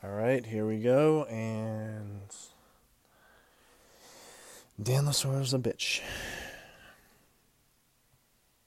All right, here we go. And Dan a bitch.